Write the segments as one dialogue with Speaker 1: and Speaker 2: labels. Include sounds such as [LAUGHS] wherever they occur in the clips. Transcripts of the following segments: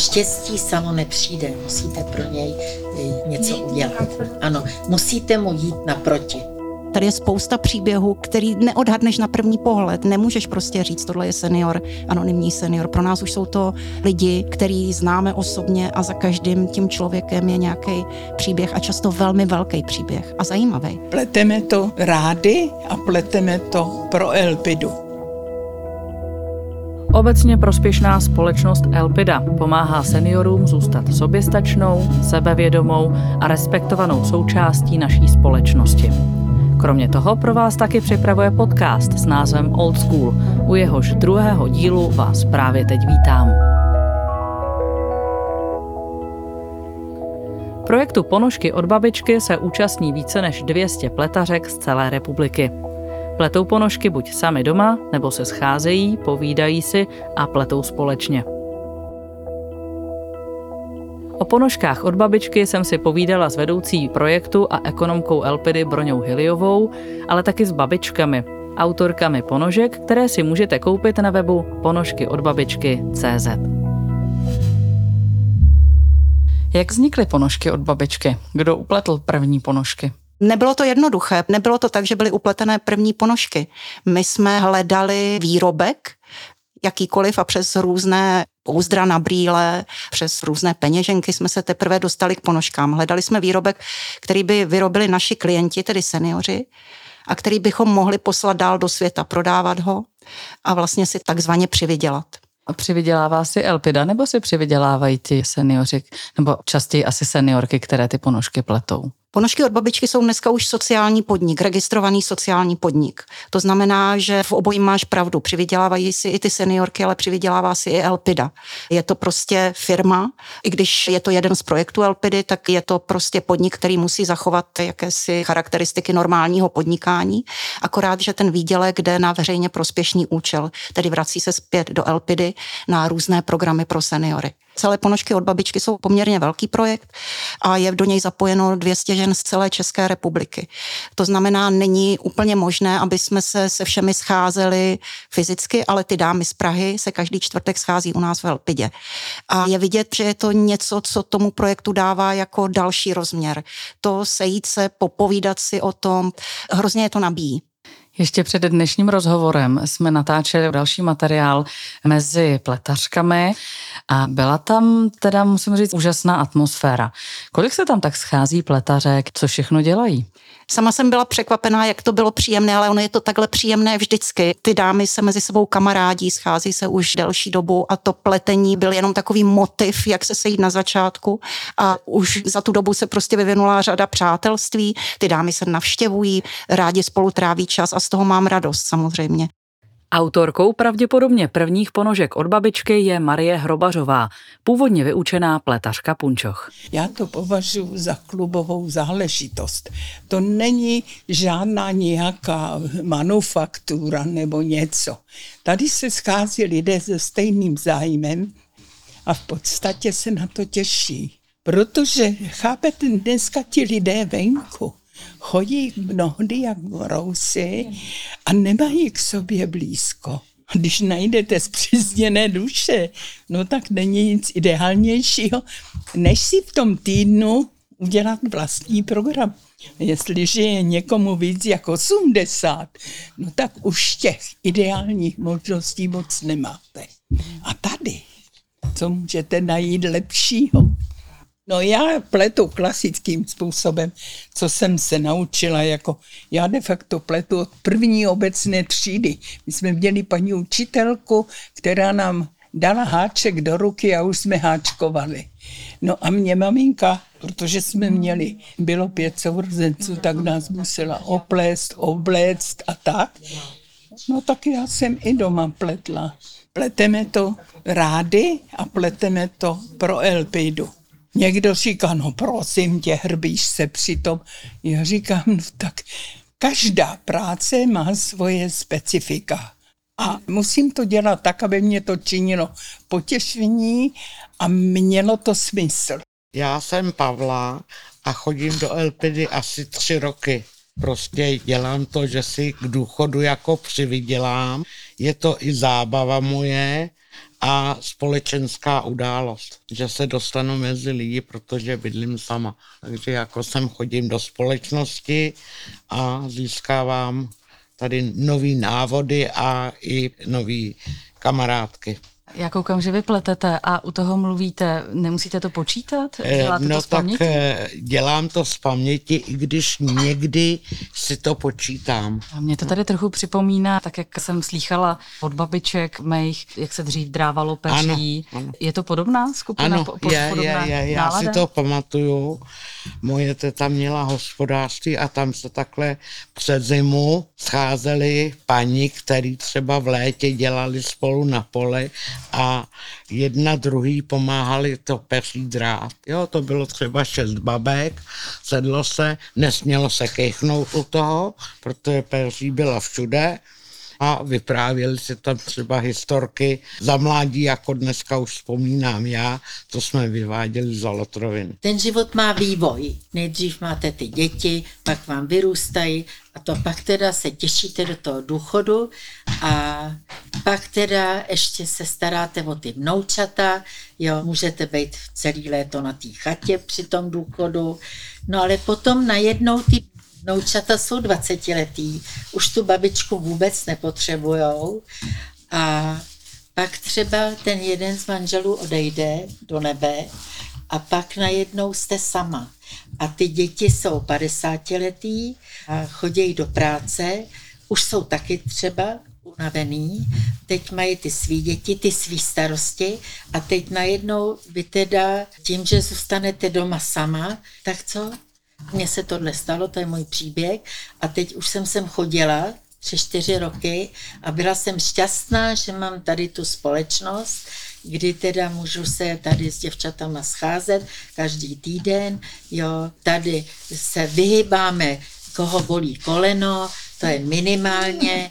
Speaker 1: Štěstí samo nepřijde, musíte pro něj eh, něco udělat. Ano, musíte mu jít naproti.
Speaker 2: Tady je spousta příběhů, který neodhadneš na první pohled. Nemůžeš prostě říct, tohle je senior, anonymní senior. Pro nás už jsou to lidi, který známe osobně a za každým tím člověkem je nějaký příběh a často velmi velký příběh a zajímavý.
Speaker 3: Pleteme to rády a pleteme to pro Elpidu.
Speaker 4: Obecně prospěšná společnost Elpida pomáhá seniorům zůstat soběstačnou, sebevědomou a respektovanou součástí naší společnosti. Kromě toho pro vás taky připravuje podcast s názvem Old School. U jehož druhého dílu vás právě teď vítám. Projektu Ponožky od babičky se účastní více než 200 pletařek z celé republiky. Pletou ponožky buď sami doma, nebo se scházejí, povídají si a pletou společně. O ponožkách od babičky jsem si povídala s vedoucí projektu a ekonomkou Elpidy Broňou Hiliovou, ale taky s babičkami, autorkami ponožek, které si můžete koupit na webu ponožkyodbabičky.cz. Jak vznikly ponožky od babičky? Kdo upletl první ponožky?
Speaker 2: Nebylo to jednoduché, nebylo to tak, že byly upletené první ponožky. My jsme hledali výrobek, jakýkoliv a přes různé pouzdra na brýle, přes různé peněženky jsme se teprve dostali k ponožkám. Hledali jsme výrobek, který by vyrobili naši klienti, tedy seniori, a který bychom mohli poslat dál do světa, prodávat ho a vlastně si takzvaně přivydělat.
Speaker 4: A přivydělává si Elpida, nebo si přivydělávají ti seniori, nebo častěji asi seniorky, které ty ponožky pletou?
Speaker 2: Ponožky od babičky jsou dneska už sociální podnik, registrovaný sociální podnik. To znamená, že v obojí máš pravdu. Přivydělávají si i ty seniorky, ale přivydělává si i Elpida. Je to prostě firma, i když je to jeden z projektů Elpidy, tak je to prostě podnik, který musí zachovat jakési charakteristiky normálního podnikání. Akorát, že ten výdělek jde na veřejně prospěšný účel, tedy vrací se zpět do Elpidy na různé programy pro seniory. Celé ponožky od babičky jsou poměrně velký projekt a je do něj zapojeno 200 žen z celé České republiky. To znamená, není úplně možné, aby jsme se se všemi scházeli fyzicky, ale ty dámy z Prahy se každý čtvrtek schází u nás v Elpidě. A je vidět, že je to něco, co tomu projektu dává jako další rozměr. To sejít se, popovídat si o tom, hrozně je to nabíjí.
Speaker 4: Ještě před dnešním rozhovorem jsme natáčeli další materiál mezi pletařkami a byla tam teda, musím říct, úžasná atmosféra. Kolik se tam tak schází pletařek, co všechno dělají?
Speaker 2: Sama jsem byla překvapená, jak to bylo příjemné, ale ono je to takhle příjemné vždycky. Ty dámy se mezi sebou kamarádí, schází se už delší dobu a to pletení byl jenom takový motiv, jak se sejít na začátku a už za tu dobu se prostě vyvinula řada přátelství. Ty dámy se navštěvují, rádi spolu tráví čas a z toho mám radost samozřejmě.
Speaker 4: Autorkou pravděpodobně prvních ponožek od babičky je Marie Hrobařová, původně vyučená pletařka punčoch.
Speaker 3: Já to považuji za klubovou záležitost. To není žádná nějaká manufaktura nebo něco. Tady se schází lidé se stejným zájmem a v podstatě se na to těší. Protože, chápete, dneska ti lidé venku, chodí mnohdy jak brousy a nemají k sobě blízko. Když najdete zpřízněné duše, no tak není nic ideálnějšího, než si v tom týdnu udělat vlastní program. Jestliže je někomu víc jako 80, no tak už těch ideálních možností moc nemáte. A tady, co můžete najít lepšího? No já pletu klasickým způsobem, co jsem se naučila, jako já de facto pletu od první obecné třídy. My jsme měli paní učitelku, která nám dala háček do ruky a už jsme háčkovali. No a mě maminka, protože jsme měli, bylo pět sourozenců, tak nás musela oplést, obléct a tak. No tak já jsem i doma pletla. Pleteme to rády a pleteme to pro Elpidu. Někdo říká, no prosím tě, hrbíš se přitom. Já říkám, no tak každá práce má svoje specifika. A musím to dělat tak, aby mě to činilo potěšení a mělo to smysl.
Speaker 5: Já jsem Pavla a chodím do Elpidy asi tři roky. Prostě dělám to, že si k důchodu jako přivydělám. Je to i zábava moje a společenská událost, že se dostanu mezi lidi, protože bydlím sama. Takže jako sem chodím do společnosti a získávám tady nový návody a i nový kamarádky.
Speaker 4: Já koukám, že vy pletete a u toho mluvíte, nemusíte to počítat? Děláte
Speaker 5: no
Speaker 4: to z
Speaker 5: tak
Speaker 4: paměti?
Speaker 5: eh, dělám to z paměti, i když někdy si to počítám.
Speaker 4: A mě to tady trochu připomíná, tak jak jsem slýchala od babiček mých, jak se dřív drávalo peří.
Speaker 5: Ano, ano.
Speaker 4: Je to podobná skupina?
Speaker 5: Ano,
Speaker 4: po, po,
Speaker 5: je, je,
Speaker 4: podobná
Speaker 5: je, já
Speaker 4: nálada?
Speaker 5: si to pamatuju. Moje teta měla hospodářství a tam se takhle před zimu scházeli paní, který třeba v létě dělali spolu na poli a jedna druhý pomáhali to peří drát. Jo, to bylo třeba šest babek, sedlo se, nesmělo se kejchnout u toho, protože peří byla všude a vyprávěli si tam třeba historky za mládí, jako dneska už vzpomínám já, to jsme vyváděli z Lotroviny.
Speaker 1: Ten život má vývoj. Nejdřív máte ty děti, pak vám vyrůstají a to pak teda se těšíte do toho důchodu a pak teda ještě se staráte o ty vnoučata, jo, můžete být celý léto na té chatě při tom důchodu, no ale potom najednou ty vnoučata jsou 20 letý, už tu babičku vůbec nepotřebujou a pak třeba ten jeden z manželů odejde do nebe a pak najednou jste sama. A ty děti jsou 50 letý a chodí do práce, už jsou taky třeba unavený, teď mají ty svý děti, ty svý starosti a teď najednou vy teda tím, že zůstanete doma sama, tak co? Mně se tohle stalo, to je můj příběh. A teď už jsem sem chodila tři, čtyři roky a byla jsem šťastná, že mám tady tu společnost, kdy teda můžu se tady s děvčatama scházet každý týden, jo, tady se vyhybáme, koho bolí koleno, to je minimálně,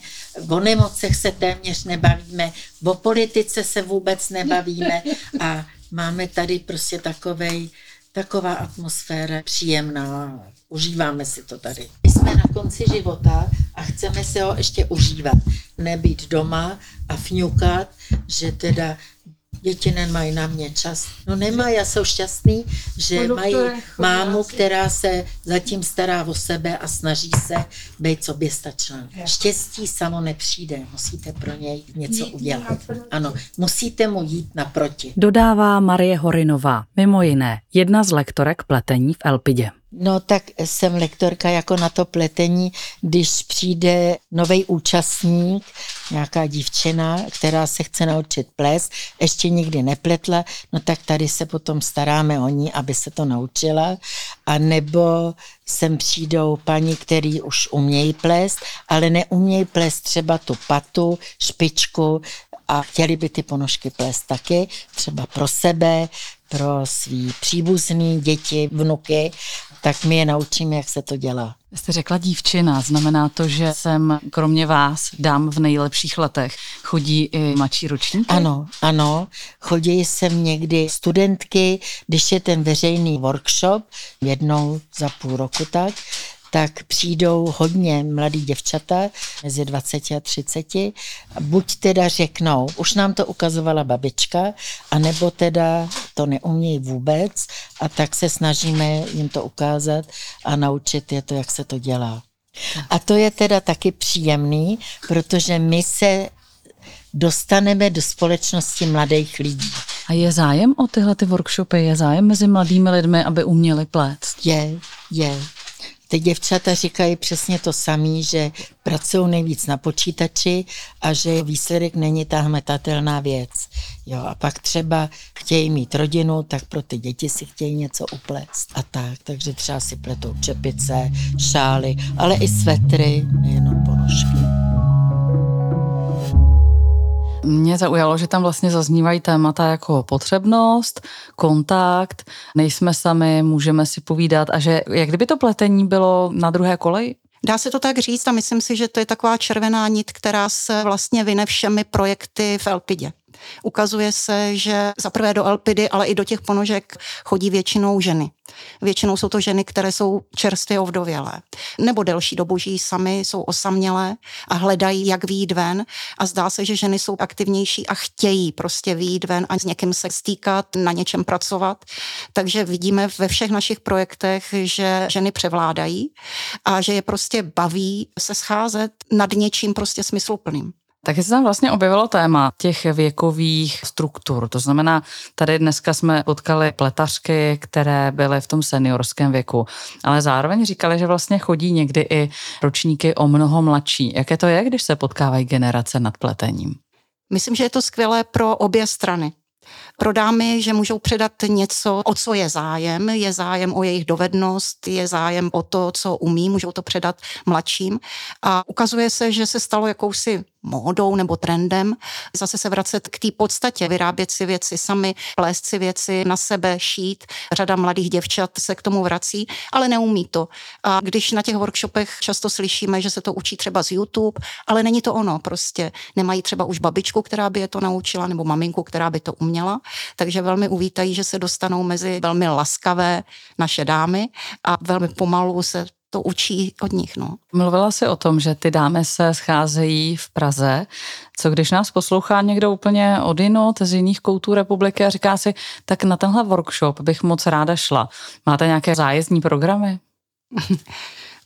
Speaker 1: o nemocech se téměř nebavíme, o politice se vůbec nebavíme. A máme tady prostě takovej, taková atmosféra příjemná, užíváme si to tady. My jsme na konci života a chceme se ho ještě užívat. Nebýt doma a fňukat, že teda děti nemají na mě čas. No nemají, já jsou šťastný, že
Speaker 4: No,
Speaker 1: mají mámu, která se zatím stará o sebe a snaží se být soběstačná. Štěstí samo nepřijde, musíte pro něj něco udělat. Ano, musíte mu jít naproti.
Speaker 4: Dodává Marie Horinová, mimo jiné, jedna z lektorek pletení v Elpidě.
Speaker 1: No tak jsem lektorka jako na to pletení, když přijde nový účastník, nějaká dívčina, která se chce naučit ples, ještě nikdy nepletla, no tak tady se potom staráme o ní, aby se to naučila. A nebo sem přijdou paní, který už umějí plést, ale neumějí plést třeba tu patu, špičku a chtěli by ty ponožky plést taky, třeba pro sebe, pro svý příbuzný, děti, vnuky, tak my je naučíme, jak se to dělá.
Speaker 4: Jste řekla dívčina, znamená to, že sem kromě vás, dám v nejlepších letech, chodí i mladší ročníky?
Speaker 1: Ano, ano, chodí sem někdy studentky, když je ten veřejný workshop, jednou za půl roku tak, tak přijdou hodně mladí děvčata, mezi 20 a 30, buď teda řeknou, už nám to ukazovala babička, anebo teda to neumějí vůbec a tak se snažíme jim to ukázat a naučit je to, jak se to dělá. A to je teda taky příjemný, protože my se dostaneme do společnosti mladých lidí.
Speaker 4: A je zájem o tyhle ty workshopy? Je zájem mezi mladými lidmi, aby uměli plést?
Speaker 1: Je, je. Ty děvčata říkají přesně to samé, že pracují nejvíc na počítači a že výsledek není ta hmatatelná věc. Jo, a pak třeba chtějí mít rodinu, tak pro ty děti si chtějí něco uplést a tak. Takže třeba si pletou čepice, šály, ale i svetry, nejenom ponožky.
Speaker 4: Mě zaujalo, že tam vlastně zaznívají témata jako potřebnost, kontakt, nejsme sami, můžeme si povídat a že jak kdyby to pletení bylo na druhé koleji?
Speaker 2: Dá se to tak říct a myslím si, že to je taková červená nit, která se vlastně vyne všemi projekty v Elpidě. Ukazuje se, že zaprvé do Elpidy, ale i do těch ponožek chodí většinou ženy. Většinou jsou to ženy, které jsou čerstvě ovdovělé. Nebo delší dobu žijí sami, jsou osamělé a hledají, jak výjít ven. A zdá se, že ženy jsou aktivnější a chtějí prostě výjít ven a s někým se stýkat, na něčem pracovat. Takže vidíme ve všech našich projektech, že ženy převládají a že je prostě baví se scházet nad něčím prostě smysluplným.
Speaker 4: Taky se tam vlastně objevilo téma těch věkových struktur. To znamená, tady dneska jsme potkali pletařky, které byly v tom seniorském věku, ale zároveň říkali, že vlastně chodí někdy i ročníky o mnoho mladší. Jaké to je, když se potkávají generace nad pletením?
Speaker 2: Myslím, že je to skvělé pro obě strany pro dámy, že můžou předat něco, o co je zájem. Je zájem o jejich dovednost, je zájem o to, co umí, můžou to předat mladším. A ukazuje se, že se stalo jakousi módou nebo trendem, zase se vracet k té podstatě, vyrábět si věci sami, plést si věci na sebe, šít. Řada mladých děvčat se k tomu vrací, ale neumí to. A když na těch workshopech často slyšíme, že se to učí třeba z YouTube, ale není to ono, prostě nemají třeba už babičku, která by je to naučila, nebo maminku, která by to uměla, takže velmi uvítají, že se dostanou mezi velmi laskavé naše dámy a velmi pomalu se to učí od nich. No.
Speaker 4: Mluvila jsi o tom, že ty dámy se scházejí v Praze. Co když nás poslouchá někdo úplně od jinot, z jiných koutů republiky a říká si, tak na tenhle workshop bych moc ráda šla. Máte nějaké zájezdní programy? [LAUGHS]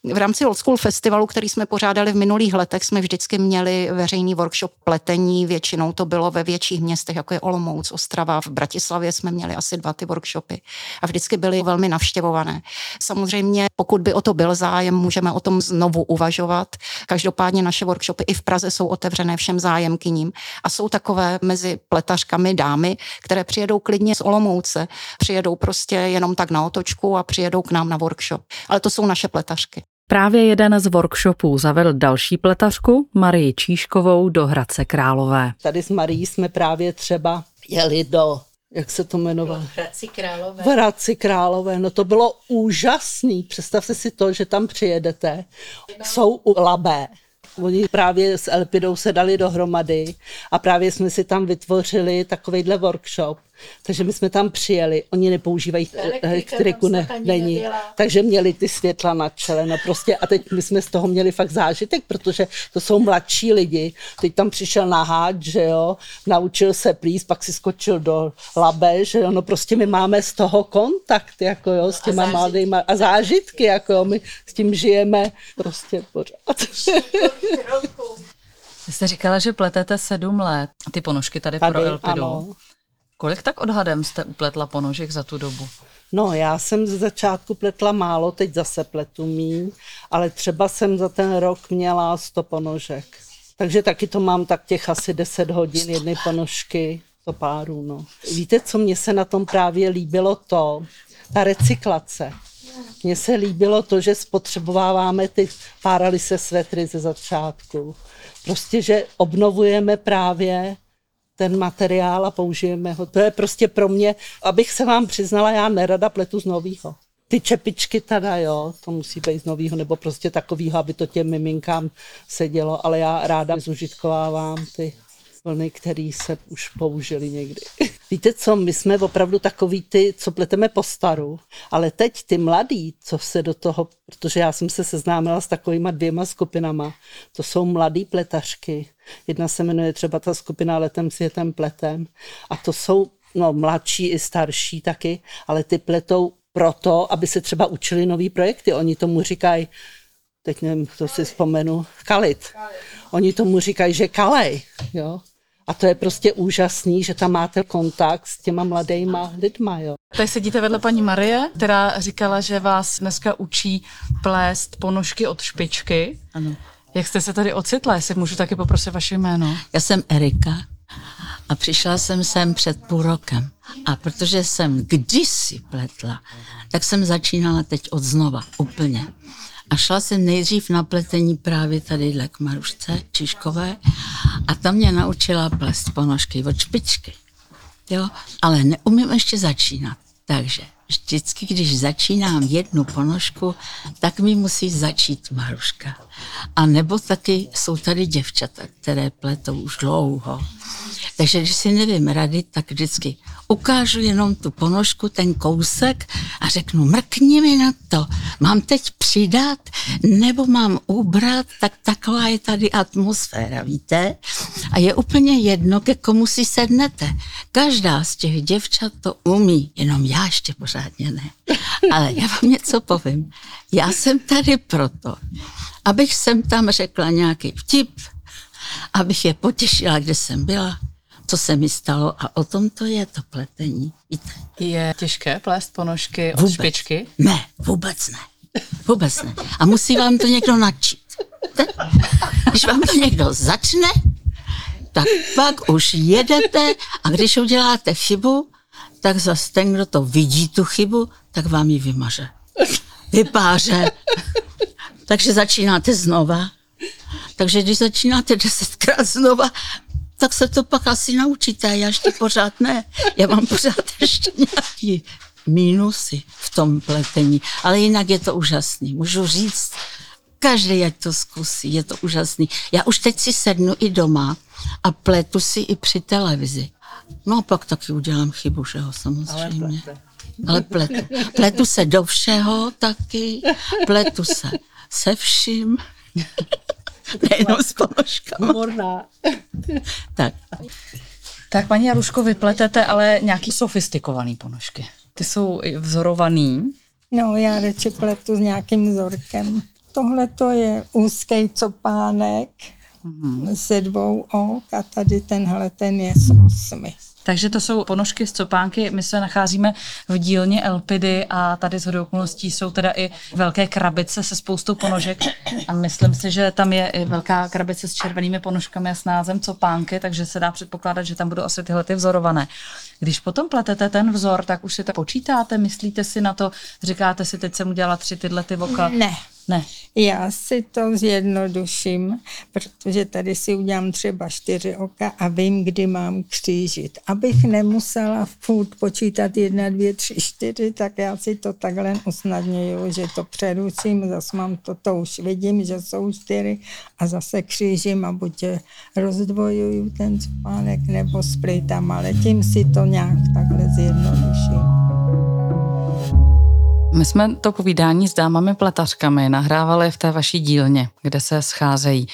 Speaker 2: V rámci Old School Festivalu, který jsme pořádali v minulých letech, jsme vždycky měli veřejný workshop pletení. Většinou to bylo ve větších městech, jako je Olomouc, Ostrava. V Bratislavě jsme měli asi dva ty workshopy a vždycky byly velmi navštěvované. Samozřejmě, pokud by o to byl zájem, můžeme o tom znovu uvažovat. Každopádně naše workshopy i v Praze jsou otevřené všem zájemkyním a jsou takové mezi pletařkami dámy, které přijedou klidně z Olomouce, přijedou prostě jenom tak na otočku a přijedou k nám na workshop. Ale to jsou naše pletařky.
Speaker 4: Právě jeden z workshopů zavedl další pletařku, Marii Číškovou do Hradce Králové.
Speaker 6: Tady s Marí jsme právě třeba jeli do jak se to jmenovalo?
Speaker 1: V Hradci Králové.
Speaker 6: V Hradci Králové, no to bylo úžasný. Představte si to, že tam přijedete, jsou u Labé, Oni právě s Elpidou se dali dohromady a právě jsme si tam vytvořili takovýhle workshop. Takže my jsme tam přijeli, oni nepoužívají elektriku, ne, není. Takže měli ty světla na čele, no prostě a teď my jsme z toho měli fakt zážitek, protože to jsou mladší lidi. Teď tam přišel na háč, že jo, naučil se plíst, pak si skočil do labe, že jo, no prostě my máme z toho kontakt, jako jo, s těma mladýma a zážitky, jako jo, my s tím žijeme prostě pořád.
Speaker 4: Vy jste říkala, že pletete sedm let. Ty ponožky tady, tady pro Elpidu. Ano. Kolik tak odhadem jste upletla ponožek za tu dobu?
Speaker 6: No, já jsem ze začátku pletla málo, teď zase pletu míň, ale třeba jsem za ten rok měla 100 ponožek. Takže taky to mám tak těch asi 10 hodin jedné ponožky, to párů, no. Víte, co mě se na tom právě líbilo to, ta recyklace. Mně se líbilo to, že spotřebováváme ty párali se svetry ze začátku. Prostě, že obnovujeme právě ten materiál a použijeme ho. To je prostě pro mě, abych se vám přiznala, já nerada pletu z novýho. Ty čepičky teda, jo, to musí být z novýho, nebo prostě takovýho, aby to těm miminkám sedělo, ale já ráda zužitkovávám ty vlny, které se už použili někdy. [LAUGHS] Víte co, my jsme opravdu takový ty, co pleteme po staru, ale teď ty mladí, co se do toho, protože já jsem se seznámila s takovýma dvěma skupinama, to jsou mladý pletařky. Jedna se jmenuje třeba ta skupina Letem světem pletem a to jsou no, mladší i starší taky, ale ty pletou proto, aby se třeba učili nový projekty. Oni tomu říkají, teď nevím, kdo si vzpomenu, kalit. Oni tomu říkají, že kalej, jo. A to je prostě úžasný, že tam máte kontakt s těma mladýma lidma. Jo.
Speaker 4: Tady sedíte vedle paní Marie, která říkala, že vás dneska učí plést ponožky od špičky.
Speaker 7: Ano.
Speaker 4: Jak jste se tady ocitla, jestli můžu taky poprosit vaše jméno?
Speaker 7: Já jsem Erika a přišla jsem sem před půl rokem. A protože jsem kdysi pletla, tak jsem začínala teď od znova, úplně. A šla jsem nejdřív na pletení právě tady k Marušce Čiškové a tam mě naučila plést ponožky od špičky. Jo, ale neumím ještě začínat. Takže vždycky, když začínám jednu ponožku, tak mi musí začít Maruška. A nebo taky jsou tady děvčata, které pletou už dlouho. Takže když si nevím rady, tak vždycky ukážu jenom tu ponožku, ten kousek a řeknu, mrkni mi na to, mám teď přidat nebo mám ubrat, tak taková je tady atmosféra, víte? A je úplně jedno, ke komu si sednete. Každá z těch děvčat to umí, jenom já ještě pořádně ne. Ale já vám něco povím. Já jsem tady proto, abych sem tam řekla nějaký vtip, abych je potěšila, kde jsem byla, co se mi stalo a o tom to je to pletení. Víte?
Speaker 4: Je těžké plést ponožky od
Speaker 7: Vůbec.
Speaker 4: špičky?
Speaker 7: Ne, vůbec ne. Vůbec ne. A musí vám to někdo načít. Když vám to někdo začne, tak pak už jedete a když uděláte chybu, tak zase ten, kdo to vidí, tu chybu, tak vám ji vymaže. Vypáře. Takže začínáte znova. Takže když začínáte desetkrát znova, tak se to pak asi naučíte. Já ještě pořád ne. Já mám pořád ještě nějaký mínusy v tom pletení. Ale jinak je to úžasný. Můžu říct, každý ať to zkusí, je to úžasný. Já už teď si sednu i doma a pletu si i při televizi. No a pak taky udělám chybu, že jo, samozřejmě. Ale pletu. Pletu se do všeho taky, pletu se se vším. [LAUGHS] Nejenom s ponožkama.
Speaker 6: Morná. [LAUGHS]
Speaker 7: Tak,
Speaker 4: Tak paní Jaruško, vy pletete ale nějaký sofistikovaný ponožky. Ty jsou vzorovaný.
Speaker 8: No, já radši pletu s nějakým vzorkem. Tohle to je úzký copánek mm-hmm. ze dvou ok a tady tenhle ten je s osmi.
Speaker 4: Takže to jsou ponožky z copánky. My se nacházíme v dílně Elpidy a tady z okolností jsou teda i velké krabice se spoustou ponožek. A myslím si, že tam je i velká krabice s červenými ponožkami a s názem copánky, takže se dá předpokládat, že tam budou asi tyhle ty vzorované. Když potom pletete ten vzor, tak už si to počítáte, myslíte si na to, říkáte si, teď jsem udělala tři tyhle ty voka.
Speaker 8: Ne,
Speaker 4: Ne.
Speaker 8: já si to zjednoduším, protože tady si udělám třeba čtyři oka a vím, kdy mám křížit. Abych nemusela furt počítat jedna, dvě, tři, čtyři, tak já si to takhle usnadňuju, že to přeruším, zase mám to, to už vidím, že jsou čtyři a zase křížím a buď rozdvojuju ten spánek nebo splitám, ale tím si to nějak takhle zjednoduším.
Speaker 4: My jsme to povídání s dámami pletařkami nahrávali v té vaší dílně, kde se scházejí.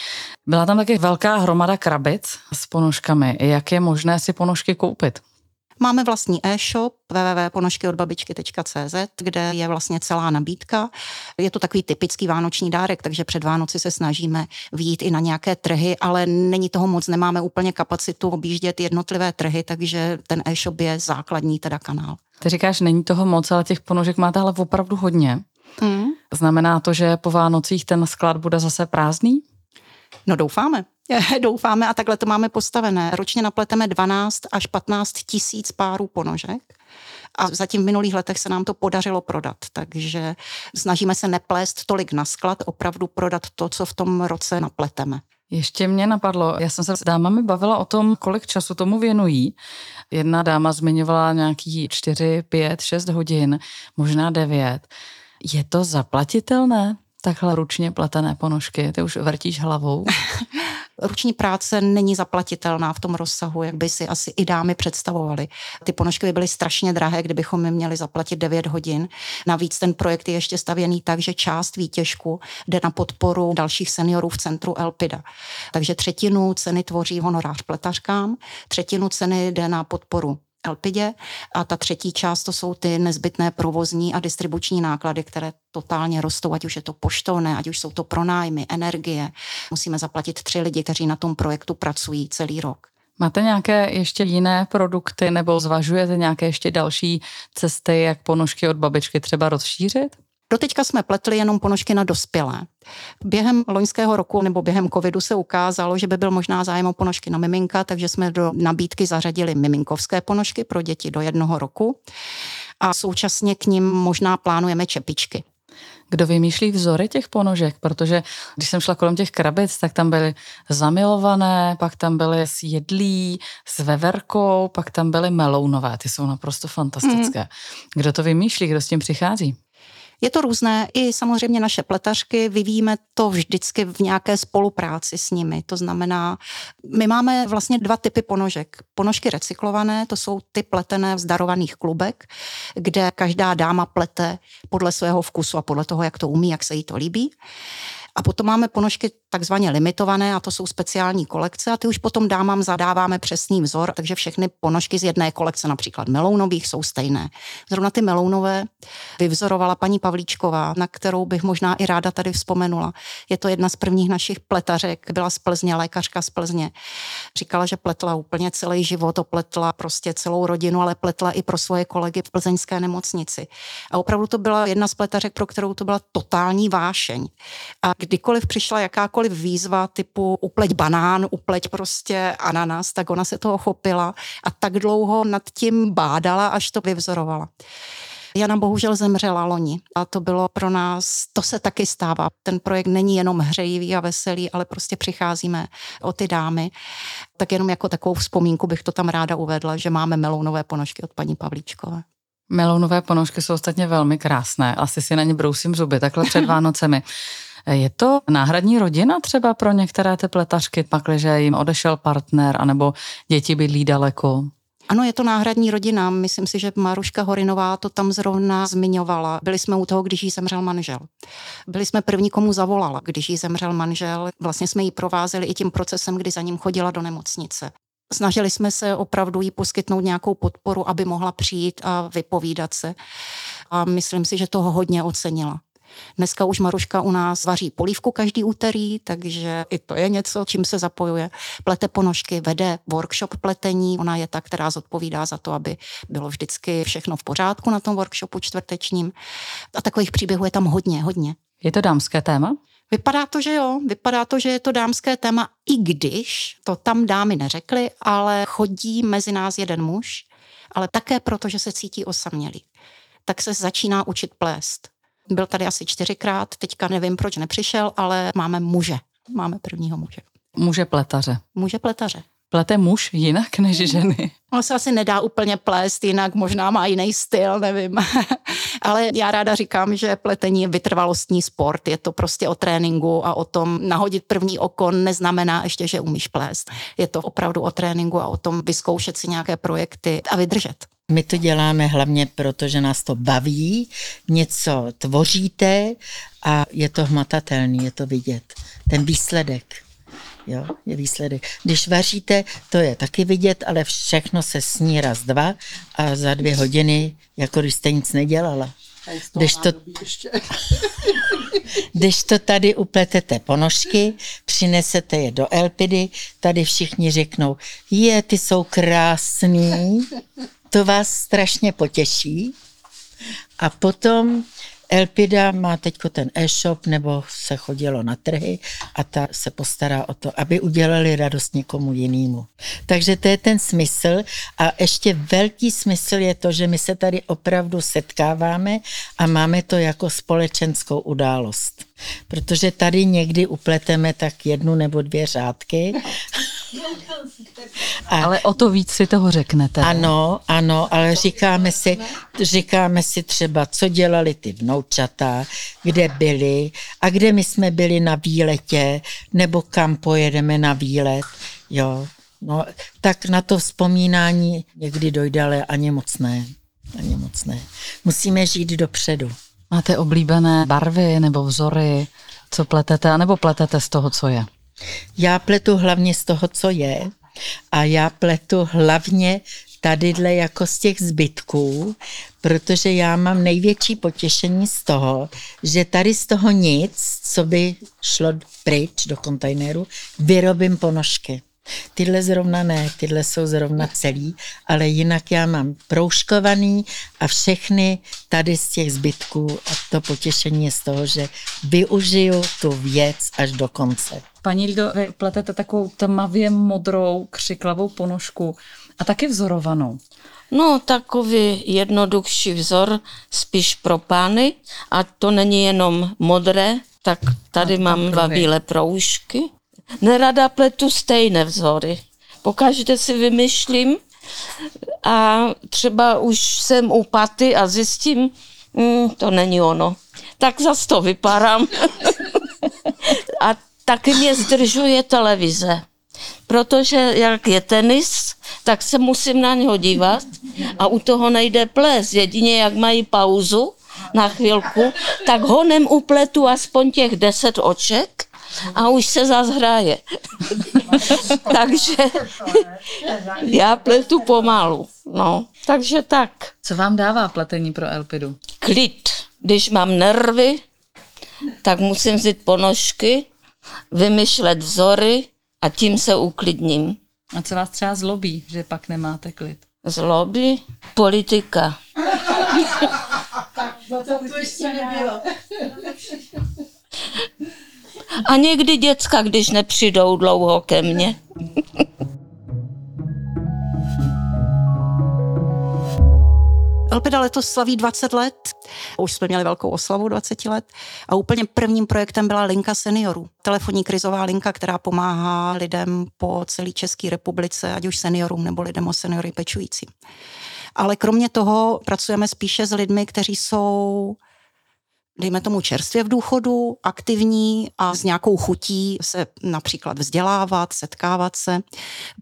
Speaker 4: Byla tam taky velká hromada krabic s ponožkami. Jak je možné si ponožky koupit?
Speaker 2: Máme vlastní e-shop www.ponožkyodbabičky.cz, kde je vlastně celá nabídka. Je to takový typický vánoční dárek, takže před Vánoci se snažíme výjít i na nějaké trhy, ale není toho moc, nemáme úplně kapacitu objíždět jednotlivé trhy, takže ten e-shop je základní teda kanál.
Speaker 4: Ty říkáš, není toho moc, ale těch ponožek máte ale opravdu hodně.
Speaker 2: Mm.
Speaker 4: Znamená to, že po Vánocích ten sklad bude zase prázdný?
Speaker 2: No doufáme. [LAUGHS] Doufáme a takhle to máme postavené. Ročně napleteme 12 až 15 tisíc párů ponožek a zatím v minulých letech se nám to podařilo prodat, takže snažíme se neplést tolik na sklad, opravdu prodat to, co v tom roce napleteme.
Speaker 4: Ještě mě napadlo, já jsem se s dámami bavila o tom, kolik času tomu věnují. Jedna dáma zmiňovala nějaký 4, 5, 6 hodin, možná 9. Je to zaplatitelné? Takhle ručně pletené ponožky, ty už vrtíš hlavou. [LAUGHS]
Speaker 2: Ruční práce není zaplatitelná v tom rozsahu, jak by si asi i dámy představovali. Ty ponožky by byly strašně drahé, kdybychom je měli zaplatit 9 hodin. Navíc ten projekt je ještě stavěný tak, že část výtěžku jde na podporu dalších seniorů v centru Elpida. Takže třetinu ceny tvoří honorář pletařkám, třetinu ceny jde na podporu Elpidě a ta třetí část to jsou ty nezbytné provozní a distribuční náklady, které totálně rostou, ať už je to poštovné, ať už jsou to pronájmy, energie. Musíme zaplatit tři lidi, kteří na tom projektu pracují celý rok.
Speaker 4: Máte nějaké ještě jiné produkty nebo zvažujete nějaké ještě další cesty, jak ponožky od babičky třeba rozšířit?
Speaker 2: Doteďka jsme pletli jenom ponožky na dospělé. Během loňského roku nebo během covidu se ukázalo, že by byl možná zájem o ponožky na miminka, takže jsme do nabídky zařadili miminkovské ponožky pro děti do jednoho roku a současně k ním možná plánujeme čepičky.
Speaker 4: Kdo vymýšlí vzory těch ponožek? Protože když jsem šla kolem těch krabic, tak tam byly zamilované, pak tam byly s jedlí, s veverkou, pak tam byly melounové. Ty jsou naprosto fantastické. Mm. Kdo to vymýšlí? Kdo s tím přichází?
Speaker 2: Je to různé, i samozřejmě naše pletařky, vyvíjíme to vždycky v nějaké spolupráci s nimi. To znamená, my máme vlastně dva typy ponožek. Ponožky recyklované, to jsou ty pletené v zdarovaných klubek, kde každá dáma plete podle svého vkusu a podle toho, jak to umí, jak se jí to líbí. A potom máme ponožky takzvaně limitované a to jsou speciální kolekce a ty už potom dámám zadáváme přesný vzor, takže všechny ponožky z jedné kolekce, například melounových, jsou stejné. Zrovna ty melounové vyvzorovala paní Pavlíčková, na kterou bych možná i ráda tady vzpomenula. Je to jedna z prvních našich pletařek, byla z Plzně, lékařka z Plzně. Říkala, že pletla úplně celý život, opletla prostě celou rodinu, ale pletla i pro svoje kolegy v plzeňské nemocnici. A opravdu to byla jedna z pletařek, pro kterou to byla totální vášeň. A kdykoliv přišla jakákoliv výzva typu upleť banán, upleť prostě ananas, tak ona se toho chopila a tak dlouho nad tím bádala, až to vyvzorovala. Jana bohužel zemřela loni a to bylo pro nás, to se taky stává. Ten projekt není jenom hřejivý a veselý, ale prostě přicházíme o ty dámy. Tak jenom jako takovou vzpomínku bych to tam ráda uvedla, že máme melounové ponožky od paní Pavlíčkové.
Speaker 4: Melounové ponožky jsou ostatně velmi krásné. Asi si na ně brousím zuby takhle před [LAUGHS] Vánocemi. Je to náhradní rodina třeba pro některé ty pletařky, pakliže jim odešel partner, anebo děti bydlí daleko?
Speaker 2: Ano, je to náhradní rodina. Myslím si, že Maruška Horinová to tam zrovna zmiňovala. Byli jsme u toho, když jí zemřel manžel. Byli jsme první, komu zavolala, když jí zemřel manžel. Vlastně jsme ji provázeli i tím procesem, kdy za ním chodila do nemocnice. Snažili jsme se opravdu jí poskytnout nějakou podporu, aby mohla přijít a vypovídat se. A myslím si, že toho hodně ocenila. Dneska už Maruška u nás vaří polívku každý úterý, takže i to je něco, čím se zapojuje. Plete ponožky, vede workshop pletení. Ona je ta, která zodpovídá za to, aby bylo vždycky všechno v pořádku na tom workshopu čtvrtečním. A takových příběhů je tam hodně, hodně.
Speaker 4: Je to dámské téma?
Speaker 2: Vypadá to, že jo. Vypadá to, že je to dámské téma, i když to tam dámy neřekly, ale chodí mezi nás jeden muž, ale také proto, že se cítí osamělý. Tak se začíná učit plést. Byl tady asi čtyřikrát, teďka nevím, proč nepřišel, ale máme muže. Máme prvního muže.
Speaker 4: Muže pletaře.
Speaker 2: Muže pletaře.
Speaker 4: Plete muž jinak než ženy?
Speaker 2: On se asi nedá úplně plést jinak, možná má jiný styl, nevím. [LAUGHS] Ale já ráda říkám, že pletení je vytrvalostní sport. Je to prostě o tréninku a o tom nahodit první oko neznamená ještě, že umíš plést. Je to opravdu o tréninku a o tom vyzkoušet si nějaké projekty a vydržet.
Speaker 1: My to děláme hlavně proto, že nás to baví, něco tvoříte a je to hmatatelný, je to vidět. Ten výsledek. Jo, je výsledek. Když vaříte, to je taky vidět, ale všechno se sní raz, dva a za dvě hodiny, jako když jste nic nedělala. Když to, [LAUGHS] když to tady upletete ponožky, přinesete je do Elpidy, tady všichni řeknou, je, ty jsou krásný, to vás strašně potěší. A potom Elpida má teď ten e-shop, nebo se chodilo na trhy a ta se postará o to, aby udělali radost někomu jinému. Takže to je ten smysl a ještě velký smysl je to, že my se tady opravdu setkáváme a máme to jako společenskou událost. Protože tady někdy upleteme tak jednu nebo dvě řádky.
Speaker 4: A, ale o to víc si toho řeknete.
Speaker 1: Ano, ano, ale říkáme si, říkáme si třeba, co dělali ty vnoučata, kde byli a kde my jsme byli na výletě, nebo kam pojedeme na výlet, jo. No, tak na to vzpomínání někdy dojde, ale ani moc ne. Ani moc ne. Musíme žít dopředu.
Speaker 4: Máte oblíbené barvy nebo vzory, co pletete, anebo pletete z toho, co je?
Speaker 1: Já pletu hlavně z toho, co je a já pletu hlavně tadyhle jako z těch zbytků, protože já mám největší potěšení z toho, že tady z toho nic, co by šlo pryč do kontejneru, vyrobím ponožky. Tyhle zrovna ne, tyhle jsou zrovna celý, ale jinak já mám proužkovaný a všechny tady z těch zbytků a to potěšení je z toho, že využiju tu věc až do konce.
Speaker 4: Paní Lido, vy pletete takovou tmavě modrou křiklavou ponožku a taky vzorovanou.
Speaker 9: No, takový jednoduchší vzor, spíš pro pány. A to není jenom modré, tak tady
Speaker 4: A
Speaker 9: mám dva bílé proužky. Nerada pletu stejné vzory. Pokaždé si vymyšlím a třeba už jsem u paty a zjistím, mm, to není ono. Tak zas to vypadám. [LAUGHS] a taky mě zdržuje televize. Protože jak je tenis, tak se musím na něho dívat a u toho nejde ples. Jedině jak mají pauzu na chvilku, tak honem upletu aspoň těch deset oček a už se zas hraje. [LAUGHS] takže já pletu pomalu. No, takže tak.
Speaker 4: Co vám dává pletení pro Elpidu?
Speaker 9: Klid. Když mám nervy, tak musím vzít ponožky, vymyšlet vzory a tím se uklidním.
Speaker 4: A co vás třeba zlobí, že pak nemáte klid?
Speaker 9: Zloby, politika. [LAUGHS] A někdy děcka, když nepřijdou dlouho ke mně.
Speaker 2: Elpida letos slaví 20 let. Už jsme měli velkou oslavu 20 let. A úplně prvním projektem byla linka seniorů. Telefonní krizová linka, která pomáhá lidem po celé České republice, ať už seniorům nebo lidem o seniory pečující. Ale kromě toho pracujeme spíše s lidmi, kteří jsou dejme tomu čerstvě v důchodu, aktivní a s nějakou chutí se například vzdělávat, setkávat se.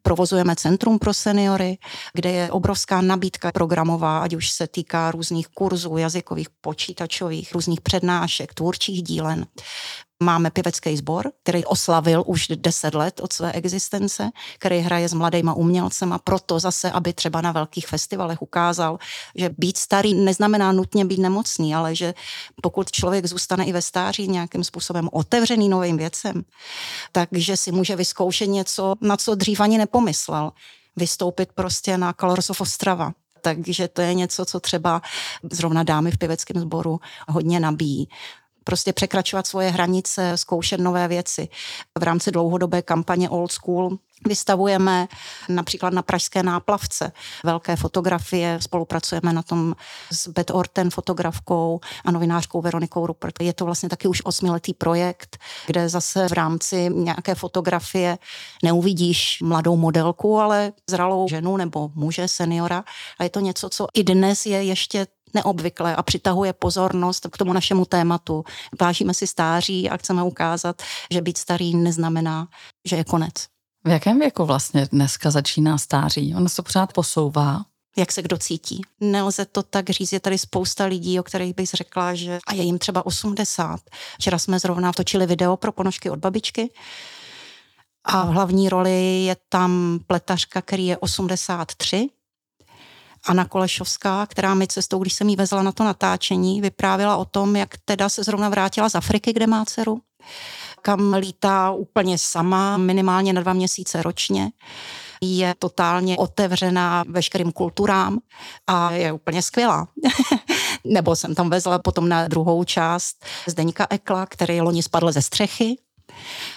Speaker 2: Provozujeme Centrum pro seniory, kde je obrovská nabídka programová, ať už se týká různých kurzů, jazykových, počítačových, různých přednášek, tvůrčích dílen. Máme pěvecký sbor, který oslavil už 10 let od své existence, který hraje s mladýma umělcema, proto zase, aby třeba na velkých festivalech ukázal, že být starý neznamená nutně být nemocný, ale že pokud člověk zůstane i ve stáří nějakým způsobem otevřený novým věcem, takže si může vyzkoušet něco, na co dřív ani nepomyslel. Vystoupit prostě na Colors of Ostrava. Takže to je něco, co třeba zrovna dámy v pěveckém sboru hodně nabíjí prostě překračovat svoje hranice, zkoušet nové věci. V rámci dlouhodobé kampaně Old School vystavujeme například na Pražské náplavce velké fotografie, spolupracujeme na tom s Beth Orten fotografkou a novinářkou Veronikou Rupert. Je to vlastně taky už osmiletý projekt, kde zase v rámci nějaké fotografie neuvidíš mladou modelku, ale zralou ženu nebo muže, seniora. A je to něco, co i dnes je ještě neobvyklé a přitahuje pozornost k tomu našemu tématu. Vážíme si stáří a chceme ukázat, že být starý neznamená, že je konec.
Speaker 4: V jakém věku vlastně dneska začíná stáří? Ono se to pořád posouvá.
Speaker 2: jak se kdo cítí. Nelze to tak říct, je tady spousta lidí, o kterých bych řekla, že a je jim třeba 80. Včera jsme zrovna točili video pro ponožky od babičky a v hlavní roli je tam pletařka, který je 83, Anna Kolešovská, která mi cestou, když jsem jí vezla na to natáčení, vyprávěla o tom, jak teda se zrovna vrátila z Afriky, kde má dceru, kam lítá úplně sama, minimálně na dva měsíce ročně je totálně otevřená veškerým kulturám a je úplně skvělá. [LAUGHS] Nebo jsem tam vezla potom na druhou část Zdeňka Ekla, který loni spadl ze střechy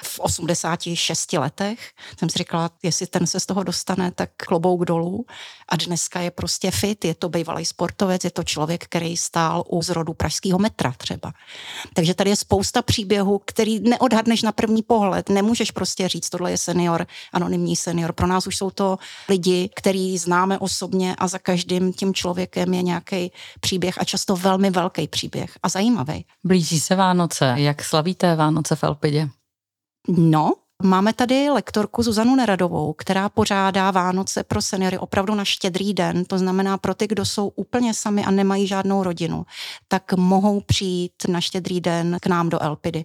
Speaker 2: v 86 letech. Jsem si říkala, jestli ten se z toho dostane, tak klobouk dolů. A dneska je prostě fit, je to bývalý sportovec, je to člověk, který stál u zrodu pražského metra třeba. Takže tady je spousta příběhů, který neodhadneš na první pohled. Nemůžeš prostě říct, tohle je senior, anonymní senior. Pro nás už jsou to lidi, který známe osobně a za každým tím člověkem je nějaký příběh a často velmi velký příběh a zajímavý.
Speaker 4: Blíží se Vánoce. Jak slavíte Vánoce v Elpidě?
Speaker 2: No, Máme tady lektorku Zuzanu Neradovou, která pořádá Vánoce pro seniory opravdu na štědrý den, to znamená pro ty, kdo jsou úplně sami a nemají žádnou rodinu, tak mohou přijít na štědrý den k nám do Elpidy.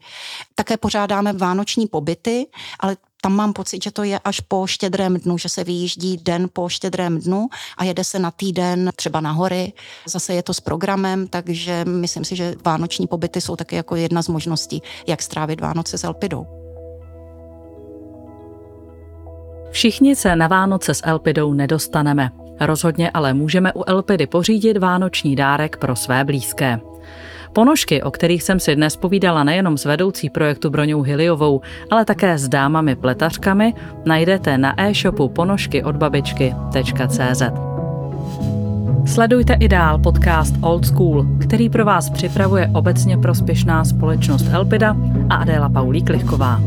Speaker 2: Také pořádáme vánoční pobyty, ale tam mám pocit, že to je až po štědrém dnu, že se vyjíždí den po štědrém dnu a jede se na týden třeba na hory. Zase je to s programem, takže myslím si, že vánoční pobyty jsou taky jako jedna z možností, jak strávit Vánoce s Elpidou.
Speaker 4: Všichni se na Vánoce s Elpidou nedostaneme. Rozhodně ale můžeme u Elpidy pořídit vánoční dárek pro své blízké. Ponožky, o kterých jsem si dnes povídala nejenom s vedoucí projektu Broňou Hiliovou, ale také s dámami pletařkami, najdete na e-shopu ponožky od babičky.cz. Sledujte i dál podcast Old School, který pro vás připravuje obecně prospěšná společnost Elpida a Adéla Paulík Lichková.